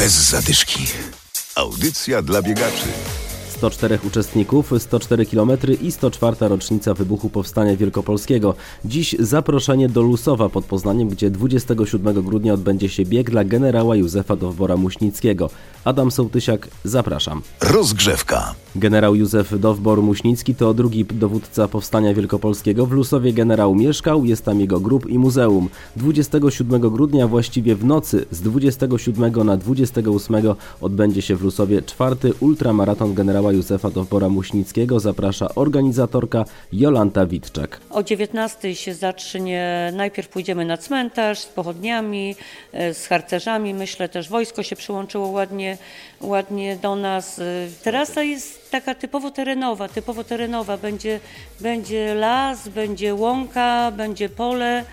Bez zadyszki. Audycja dla biegaczy. 104 uczestników, 104 km i 104 rocznica wybuchu Powstania Wielkopolskiego. Dziś zaproszenie do Lusowa pod Poznaniem, gdzie 27 grudnia odbędzie się bieg dla generała Józefa Dowbora-Muśnickiego. Adam Sołtysiak, zapraszam. Rozgrzewka. Generał Józef Dowbor-Muśnicki to drugi dowódca Powstania Wielkopolskiego. W Lusowie generał mieszkał, jest tam jego grób i muzeum. 27 grudnia, właściwie w nocy z 27 na 28 odbędzie się w Lusowie czwarty ultramaraton generała Józefa Dowbora-Muśnickiego. Zaprasza organizatorka Jolanta Witczak. O 19 się zacznie, najpierw pójdziemy na cmentarz z pochodniami, e, z harcerzami, myślę też wojsko się przyłączyło ładnie, ładnie do nas. E, Trasa jest taka typowo terenowa, typowo terenowa, będzie, będzie las, będzie łąka, będzie pole,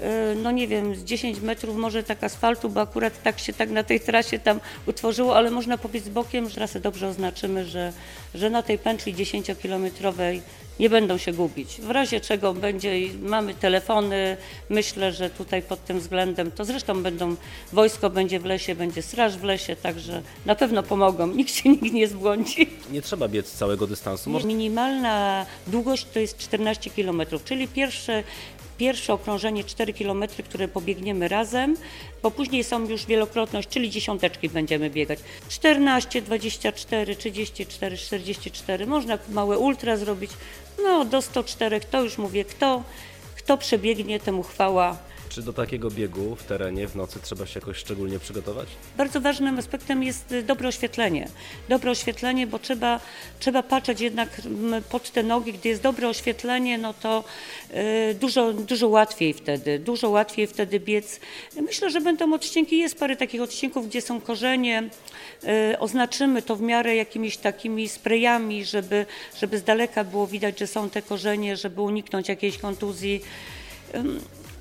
e, no nie wiem, z 10 metrów może tak asfaltu, bo akurat tak się tak na tej trasie tam utworzyło, ale można powiedzieć z bokiem, że trasę dobrze oznaczymy, że, że na tej pętli 10-kilometrowej nie będą się gubić. W razie czego będzie, mamy telefony, myślę, że tutaj pod tym względem, to zresztą będą, wojsko będzie w lesie, będzie straż w lesie, także na pewno pomogą, nikt się nikt nie zbłądzi. Nie trzeba biec całego dystansu. Minimalna długość to jest 14 km, czyli pierwsze, pierwsze okrążenie 4 km, które pobiegniemy razem, bo później są już wielokrotność, czyli dziesiąteczki będziemy biegać. 14, 24, 34, 44, można małe ultra zrobić, no do 104, to już mówię, kto, kto przebiegnie, temu chwała. Czy do takiego biegu w terenie w nocy trzeba się jakoś szczególnie przygotować? Bardzo ważnym aspektem jest y, dobre oświetlenie. Dobre oświetlenie, bo trzeba, trzeba patrzeć jednak mm, pod te nogi. Gdy jest dobre oświetlenie, no to y, dużo, dużo łatwiej wtedy, dużo łatwiej wtedy biec. Myślę, że będą odcinki, jest parę takich odcinków, gdzie są korzenie. Y, oznaczymy to w miarę jakimiś takimi sprayami, żeby, żeby z daleka było widać, że są te korzenie, żeby uniknąć jakiejś kontuzji.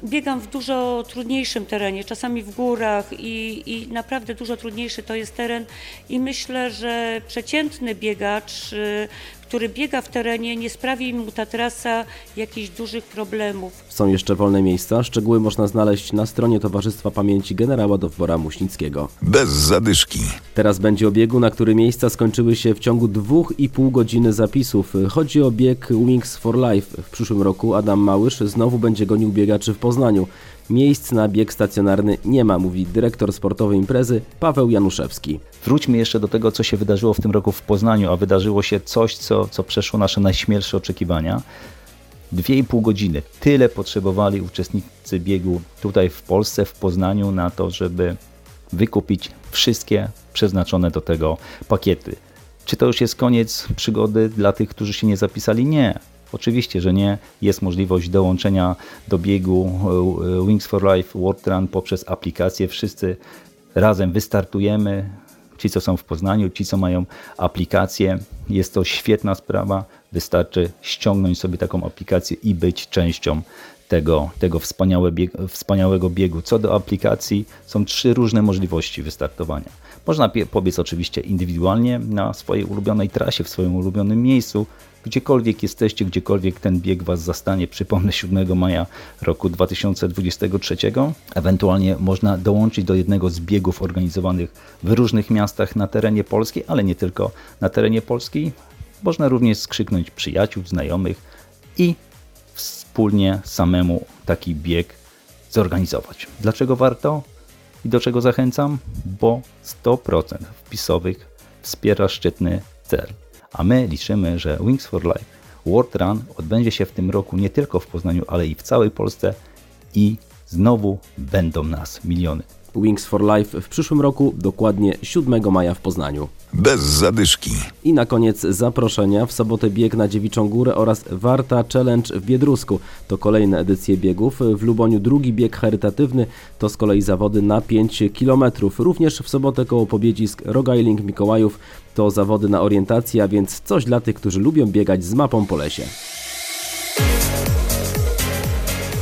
Biegam w dużo trudniejszym terenie, czasami w górach i, i naprawdę dużo trudniejszy to jest teren. I myślę, że przeciętny biegacz, y, który biega w terenie, nie sprawi mu ta trasa jakichś dużych problemów. Są jeszcze wolne miejsca. Szczegóły można znaleźć na stronie Towarzystwa Pamięci Generała Dowbora Muśnickiego. Bez zadyszki. Teraz będzie o biegu, na który miejsca skończyły się w ciągu 2,5 godziny zapisów. Chodzi o bieg Wings for Life. W przyszłym roku Adam Małysz znowu będzie gonił biegaczy w Poznaniu. Miejsc na bieg stacjonarny nie ma, mówi dyrektor sportowej imprezy Paweł Januszewski. Wróćmy jeszcze do tego, co się wydarzyło w tym roku w Poznaniu, a wydarzyło się coś, co, co przeszło nasze najśmielsze oczekiwania. Dwie i pół godziny. Tyle potrzebowali uczestnicy biegu tutaj w Polsce, w Poznaniu, na to, żeby wykupić wszystkie przeznaczone do tego pakiety. Czy to już jest koniec przygody dla tych, którzy się nie zapisali? Nie. Oczywiście, że nie. Jest możliwość dołączenia do biegu e, Wings for Life World Run poprzez aplikację. Wszyscy razem wystartujemy. Ci, co są w Poznaniu, ci, co mają aplikację. Jest to świetna sprawa. Wystarczy ściągnąć sobie taką aplikację i być częścią tego, tego wspaniałe bieg, wspaniałego biegu. Co do aplikacji, są trzy różne możliwości wystartowania. Można pobiec oczywiście indywidualnie na swojej ulubionej trasie, w swoim ulubionym miejscu, gdziekolwiek jesteście, gdziekolwiek ten bieg Was zastanie. Przypomnę 7 maja roku 2023. Ewentualnie można dołączyć do jednego z biegów organizowanych w różnych miastach na terenie Polski, ale nie tylko na terenie Polski. Można również skrzyknąć przyjaciół, znajomych i wspólnie samemu taki bieg zorganizować. Dlaczego warto i do czego zachęcam? Bo 100% wpisowych wspiera szczytny cel. A my liczymy, że Wings for Life World Run odbędzie się w tym roku nie tylko w Poznaniu, ale i w całej Polsce i znowu będą nas miliony. Wings for Life w przyszłym roku, dokładnie 7 maja w Poznaniu. Bez zadyszki. I na koniec zaproszenia w sobotę bieg na Dziewiczą Górę oraz Warta Challenge w Biedrusku. To kolejne edycje biegów. W Luboniu drugi bieg charytatywny, to z kolei zawody na 5 km. Również w sobotę koło Pobiedzisk Rogailing Mikołajów to zawody na orientację, a więc coś dla tych, którzy lubią biegać z mapą po lesie.